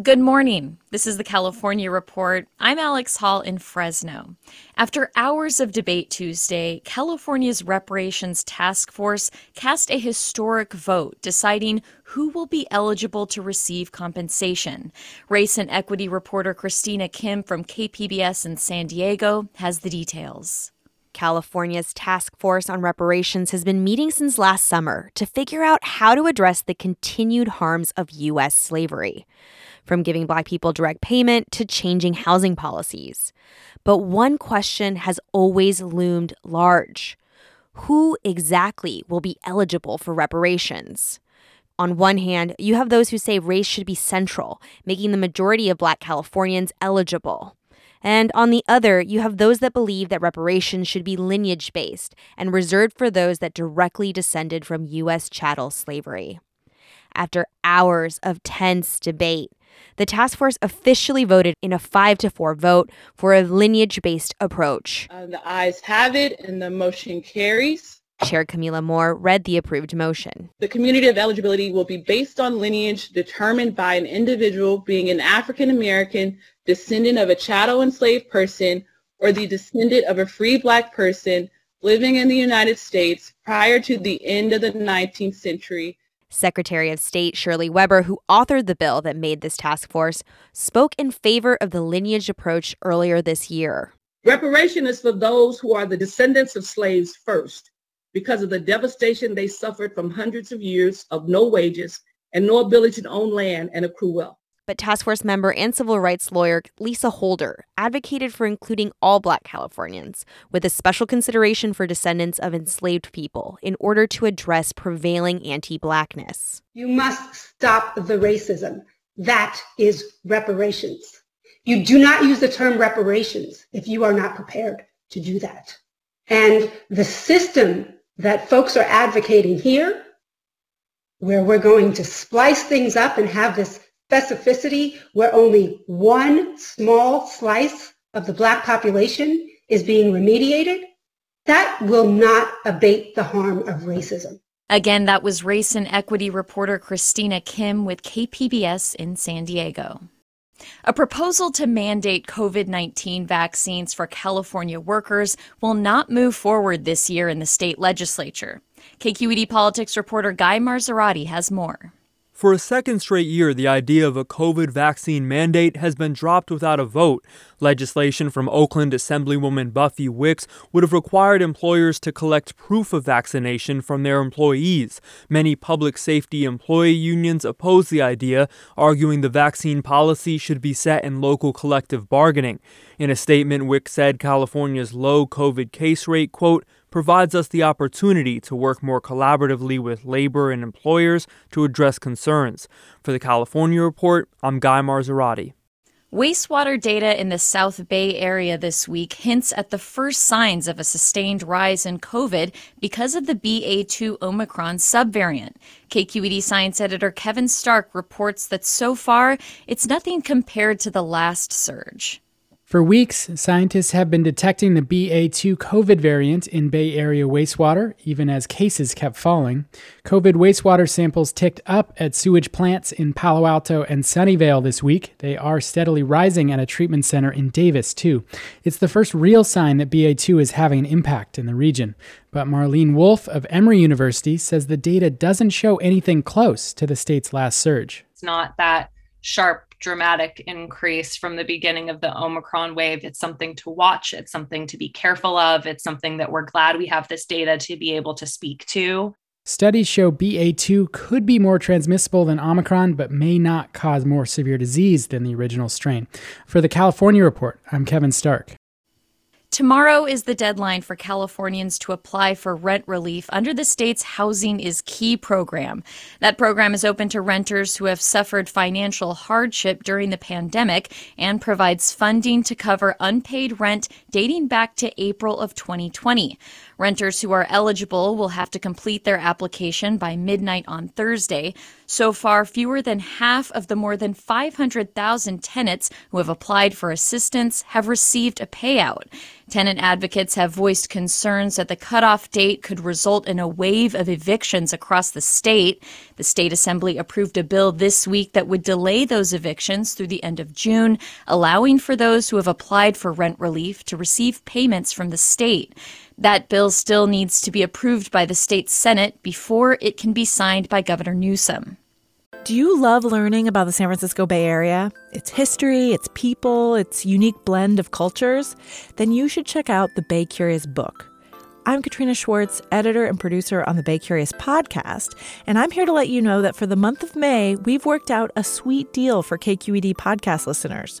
Good morning. This is the California Report. I'm Alex Hall in Fresno. After hours of debate Tuesday, California's Reparations Task Force cast a historic vote deciding who will be eligible to receive compensation. Race and equity reporter Cristina Kim from KPBS in San Diego has the details. California's Task Force on Reparations has been meeting since last summer to figure out how to address the continued harms of U.S. slavery from giving Black people direct payment to changing housing policies. But one question has always loomed large Who exactly will be eligible for reparations? On one hand, you have those who say race should be central, making the majority of Black Californians eligible. And on the other, you have those that believe that reparations should be lineage based and reserved for those that directly descended from U.S. chattel slavery. After hours of tense debate, the task force officially voted in a 5 to 4 vote for a lineage based approach. Uh, the ayes have it and the motion carries. Chair Kamilah Moore read the approved motion. The community of eligibility will be based on lineage determined by an individual being an African American descendant of a chattel enslaved person or the descendant of a free black person living in the United States prior to the end of the 19th century Secretary of State Shirley Weber, who authored the bill that made this task force, spoke in favor of the lineage approach earlier this year. Reparation is for those who are the descendants of slaves first, because of the devastation they suffered from hundreds of years of no wages and no ability to own land and accrue wealth but task force member and civil rights lawyer Lisa Holder advocated for including all black Californians with a special consideration for descendants of enslaved people in order to address prevailing anti-blackness. You must stop the racism. That is reparations. You do not use the term reparations if you are not prepared to do that. And the system that folks are advocating here, where we're going to splice things up and have this specificity where only one small slice of the black population is being remediated, that will not abate the harm of racism. Again, that was race and equity reporter Cristina Kim with KPBS in San Diego. A proposal to mandate COVID 19 vaccines for California workers will not move forward this year in the state legislature. KQED politics reporter Guy Marzorati has more. For a second straight year, the idea of a COVID vaccine mandate has been dropped without a vote. Legislation from Oakland Assemblywoman Buffy Wicks would have required employers to collect proof of vaccination from their employees. Many public safety employee unions oppose the idea, arguing the vaccine policy should be set in local collective bargaining. In a statement, Wicks said California's low COVID case rate, quote, provides us the opportunity to work more collaboratively with labor and employers to address concerns. For the California Report, I'm Guy Marzorati. Wastewater data in the South Bay area this week hints at the first signs of a sustained rise in COVID because of the BA2 Omicron subvariant. KQED science editor Kevin Stark reports that so far, it's nothing compared to the last surge. For weeks, scientists have been detecting the BA2 COVID variant in Bay Area wastewater, even as cases kept falling. COVID wastewater samples ticked up at sewage plants in Palo Alto and Sunnyvale this week. They are steadily rising at a treatment center in Davis, too. It's the first real sign that BA2 is having an impact in the region. But Marlene Wolfe of Emory University says the data doesn't show anything close to the state's last surge. It's not that sharp dramatic increase from the beginning of the Omicron wave. It's something to watch, it's something to be careful of, it's something that we're glad we have this data to be able to speak to. Studies show BA2 could be more transmissible than Omicron, but may not cause more severe disease than the original strain. For the California Report, I'm Kevin Stark. Tomorrow is the deadline for Californians to apply for rent relief under the state's Housing is Key program. That program is open to renters who have suffered financial hardship during the pandemic and provides funding to cover unpaid rent dating back to April of 2020. Renters who are eligible will have to complete their application by midnight on Thursday. So far, fewer than half of the more than 500,000 tenants who have applied for assistance have received a payout. Tenant advocates have voiced concerns that the cutoff date could result in a wave of evictions across the state. The state assembly approved a bill this week that would delay those evictions through the end of June, allowing for those who have applied for rent relief to receive payments from the state. That bill still needs to be approved by the state Senate before it can be signed by Governor Newsom. Do you love learning about the San Francisco Bay Area? Its history, its people, its unique blend of cultures? Then you should check out the Bay Curious book. I'm Katrina Schwartz, editor and producer on the Bay Curious podcast, and I'm here to let you know that for the month of May, we've worked out a sweet deal for KQED podcast listeners.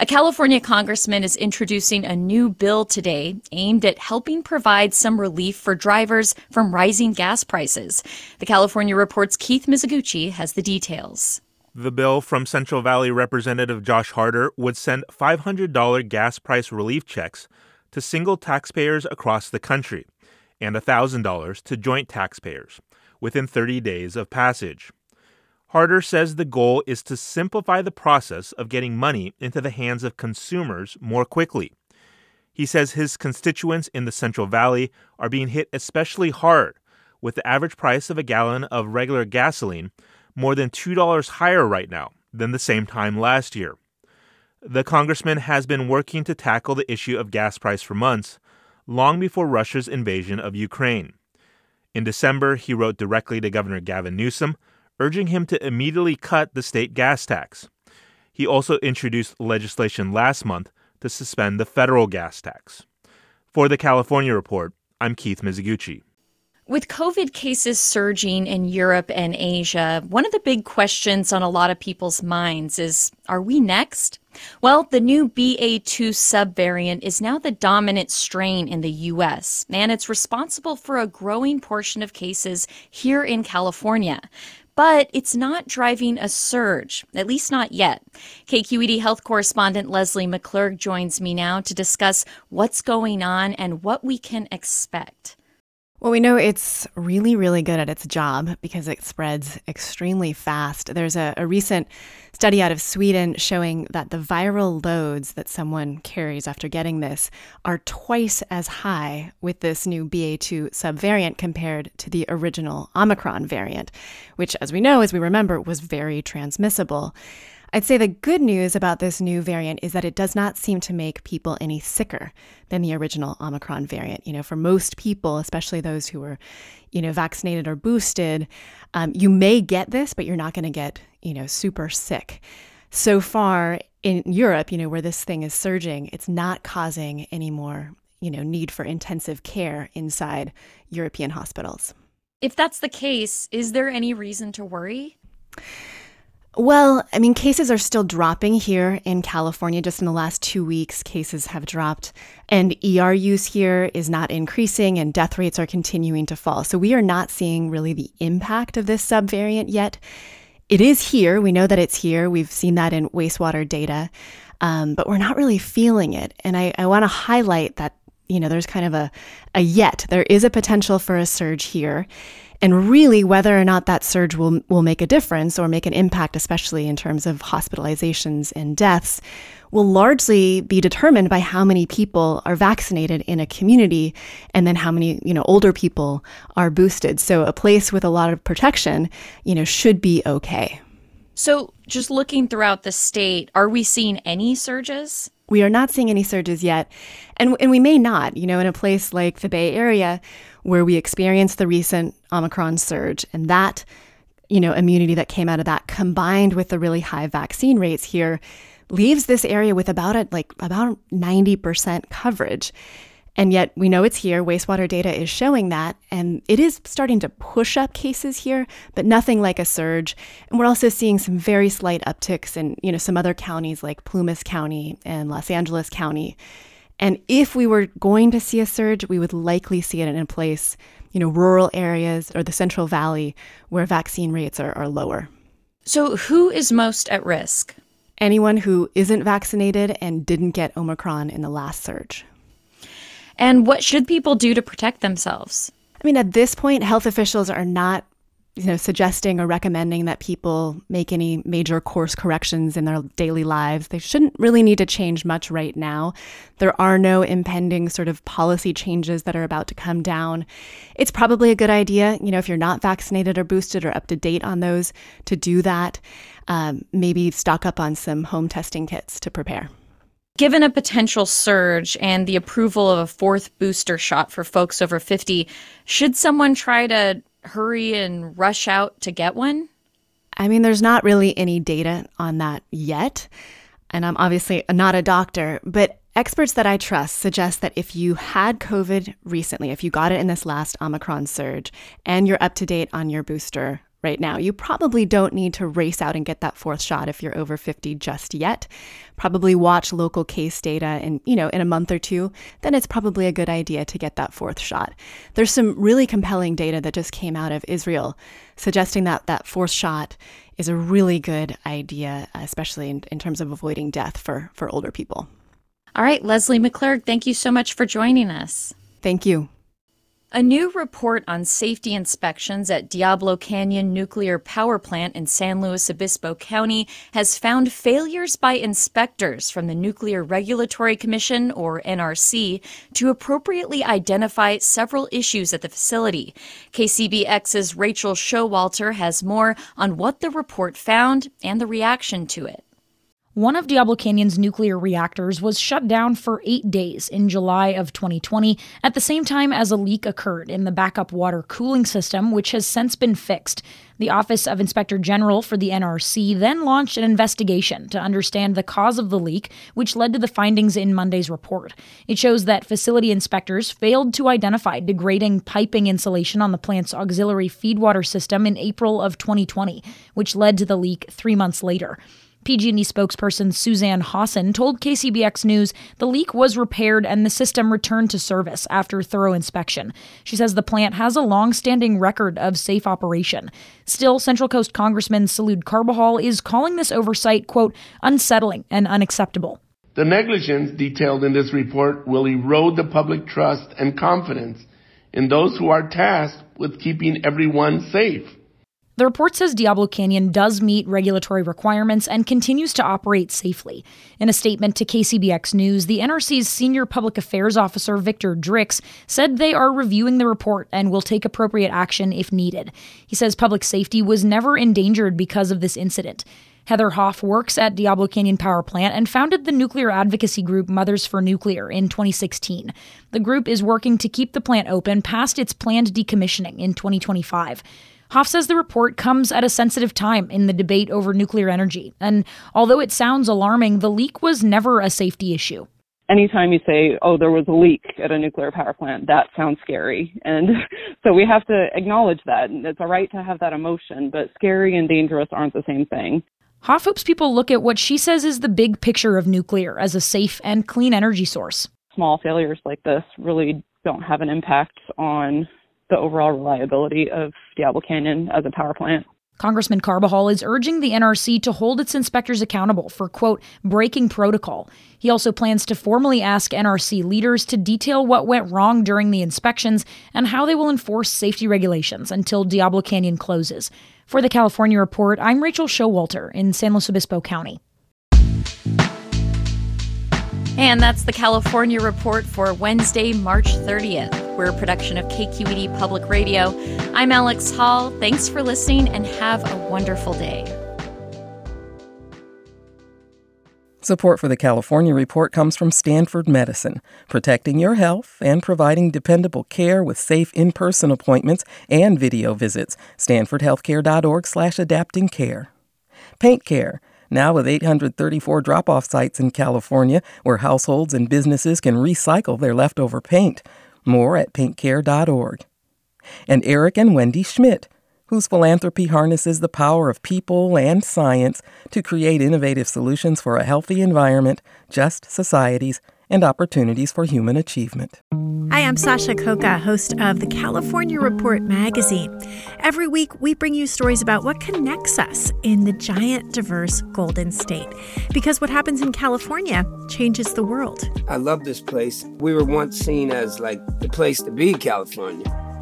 A California congressman is introducing a new bill today aimed at helping provide some relief for drivers from rising gas prices. The California Report's Keith Mizuguchi has the details. The bill from Central Valley Representative Josh Harder would send $500 gas price relief checks to single taxpayers across the country and $1,000 to joint taxpayers within 30 days of passage. Harder says the goal is to simplify the process of getting money into the hands of consumers more quickly. He says his constituents in the Central Valley are being hit especially hard, with the average price of a gallon of regular gasoline more than $2 higher right now than the same time last year. The congressman has been working to tackle the issue of gas price for months, long before Russia's invasion of Ukraine. In December, he wrote directly to Governor Gavin Newsom urging him to immediately cut the state gas tax. He also introduced legislation last month to suspend the federal gas tax. For the California Report, I'm Keith Mizuguchi. With COVID cases surging in Europe and Asia, one of the big questions on a lot of people's minds is are we next? Well, the new BA2 subvariant is now the dominant strain in the US, and it's responsible for a growing portion of cases here in California but it's not driving a surge, at least not yet. KQED health correspondent Lesley McClurg joins me now to discuss what's going on and what we can expect. Well, we know it's really, really good at its job because it spreads extremely fast. There's a, a, recent study out of Sweden showing that the viral loads that someone carries after getting this are twice as high with this new BA2 subvariant compared to the original Omicron variant, which, as we know, as we remember, was very transmissible. I'd say the good news about this new variant is that it does not seem to make people any sicker than the original Omicron variant. You know, for most people, especially those who were, you know, vaccinated or boosted, um, you may get this, but you're not going to get, you know, super sick. So far in Europe, you know, where this thing is surging, it's not causing any more, you know, need for intensive care inside European hospitals. If that's the case, is there any reason to worry? Well, I mean, cases are still dropping here in California. Just in the last two weeks, cases have dropped, and ER use here is not increasing, and death rates are continuing to fall. So we are not seeing really the impact of this subvariant yet. It is here. We know that it's here. We've seen that in wastewater data, um, but we're not really feeling it. And I, I want to highlight that you know there's kind of a a yet. There is a potential for a surge here. And really, whether or not that surge will, will make a difference or make an impact, especially in terms of hospitalizations and deaths, will largely be determined by how many people are vaccinated in a community and then how many, you know, older people are boosted. So a place with a lot of protection, you know, should be okay. So just looking throughout the state, are we seeing any surges? We are not seeing any surges yet. And, and we may not, you know, in a place like the Bay Area, where we experienced the recent Omicron surge and that, you know, immunity that came out of that combined with the really high vaccine rates here leaves this area with about a, like about 90% coverage. And yet we know it's here. Wastewater data is showing that. And it is starting to push up cases here, but nothing like a surge. And we're also seeing some very slight upticks in, you know, some other counties like Plumas County and Los Angeles County. And if we were going to see a surge, we would likely see it in a place, you know, rural areas or the Central Valley where vaccine rates are, are lower. So, who is most at risk? Anyone who isn't vaccinated and didn't get Omicron in the last surge. And what should people do to protect themselves? I mean, at this point, health officials are not you know, suggesting or recommending that people make any major course corrections in their daily lives. They shouldn't really need to change much right now. There are no impending sort of policy changes that are about to come down. It's probably a good idea, you know, if you're not vaccinated or boosted or up to date on those, to do that. Um, maybe stock up on some home testing kits to prepare. Given a potential surge and the approval of a fourth booster shot for folks over 50, should someone try to hurry and rush out to get one? I mean, there's not really any data on that yet. And I'm obviously not a doctor, but experts that I trust suggest that if you had COVID recently, if you got it in this last Omicron surge, and you're up to date on your booster right now. You probably don't need to race out and get that fourth shot if you're over 50 just yet. Probably watch local case data and, you know, in a month or two, then it's probably a good idea to get that fourth shot. There's some really compelling data that just came out of Israel suggesting that that fourth shot is a really good idea, especially in, in terms of avoiding death for, for older people. All right, Lesley McClurg, thank you so much for joining us. Thank you. A new report on safety inspections at Diablo Canyon Nuclear Power Plant in San Luis Obispo County has found failures by inspectors from the Nuclear Regulatory Commission, or NRC, to appropriately identify several issues at the facility. KCBX's Rachel Showalter has more on what the report found and the reaction to it. One of Diablo Canyon's nuclear reactors was shut down for eight days in July of 2020, at the same time as a leak occurred in the backup water cooling system, which has since been fixed. The Office of Inspector General for the NRC then launched an investigation to understand the cause of the leak, which led to the findings in Monday's report. It shows that facility inspectors failed to identify degrading piping insulation on the plant's auxiliary feedwater system in April of 2020, which led to the leak three months later. PG&E spokesperson Suzanne Hosn told KCBX News the leak was repaired and the system returned to service after thorough inspection. She says the plant has a long-standing record of safe operation. Still, Central Coast Congressman Salud Carbajal is calling this oversight, quote, unsettling and unacceptable. The negligence detailed in this report will erode the public trust and confidence in those who are tasked with keeping everyone safe. The report says Diablo Canyon does meet regulatory requirements and continues to operate safely. In a statement to KCBX News, the NRC's senior public affairs officer, Victor Dricks, said they are reviewing the report and will take appropriate action if needed. He says public safety was never endangered because of this incident. Heather Hoff works at Diablo Canyon Power Plant and founded the nuclear advocacy group Mothers for Nuclear in 2016. The group is working to keep the plant open past its planned decommissioning in 2025. Hoff says the report comes at a sensitive time in the debate over nuclear energy. And although it sounds alarming, the leak was never a safety issue. Anytime you say, oh, there was a leak at a nuclear power plant, that sounds scary. And so we have to acknowledge that. And it's all right to have that emotion, but scary and dangerous aren't the same thing. Hoff hopes people look at what she says is the big picture of nuclear as a safe and clean energy source. Small failures like this really don't have an impact on the overall reliability of Diablo Canyon as a power plant. Congressman Carbajal is urging the NRC to hold its inspectors accountable for, quote, breaking protocol. He also plans to formally ask NRC leaders to detail what went wrong during the inspections and how they will enforce safety regulations until Diablo Canyon closes. For the California Report, I'm Rachel Showalter in San Luis Obispo County. And that's the California Report for Wednesday, March 30th. We're a production of KQED Public Radio. I'm Alex Hall. Thanks for listening and have a wonderful day. Support for the California Report comes from Stanford Medicine, protecting your health and providing dependable care with safe in-person appointments and video visits. StanfordHealthcare.org slash adapting care. Paint Care now with 834 drop off sites in California where households and businesses can recycle their leftover paint. More at paintcare.org. And Eric and Wendy Schmidt, whose philanthropy harnesses the power of people and science to create innovative solutions for a healthy environment, just societies, and opportunities for human achievement. Hi, I'm Sasha Khokha, host of the California Report magazine. Every week, we bring you stories about what connects us in the giant, diverse Golden State. Because what happens in California changes the world. I love this place. We were once seen as like the place to be, California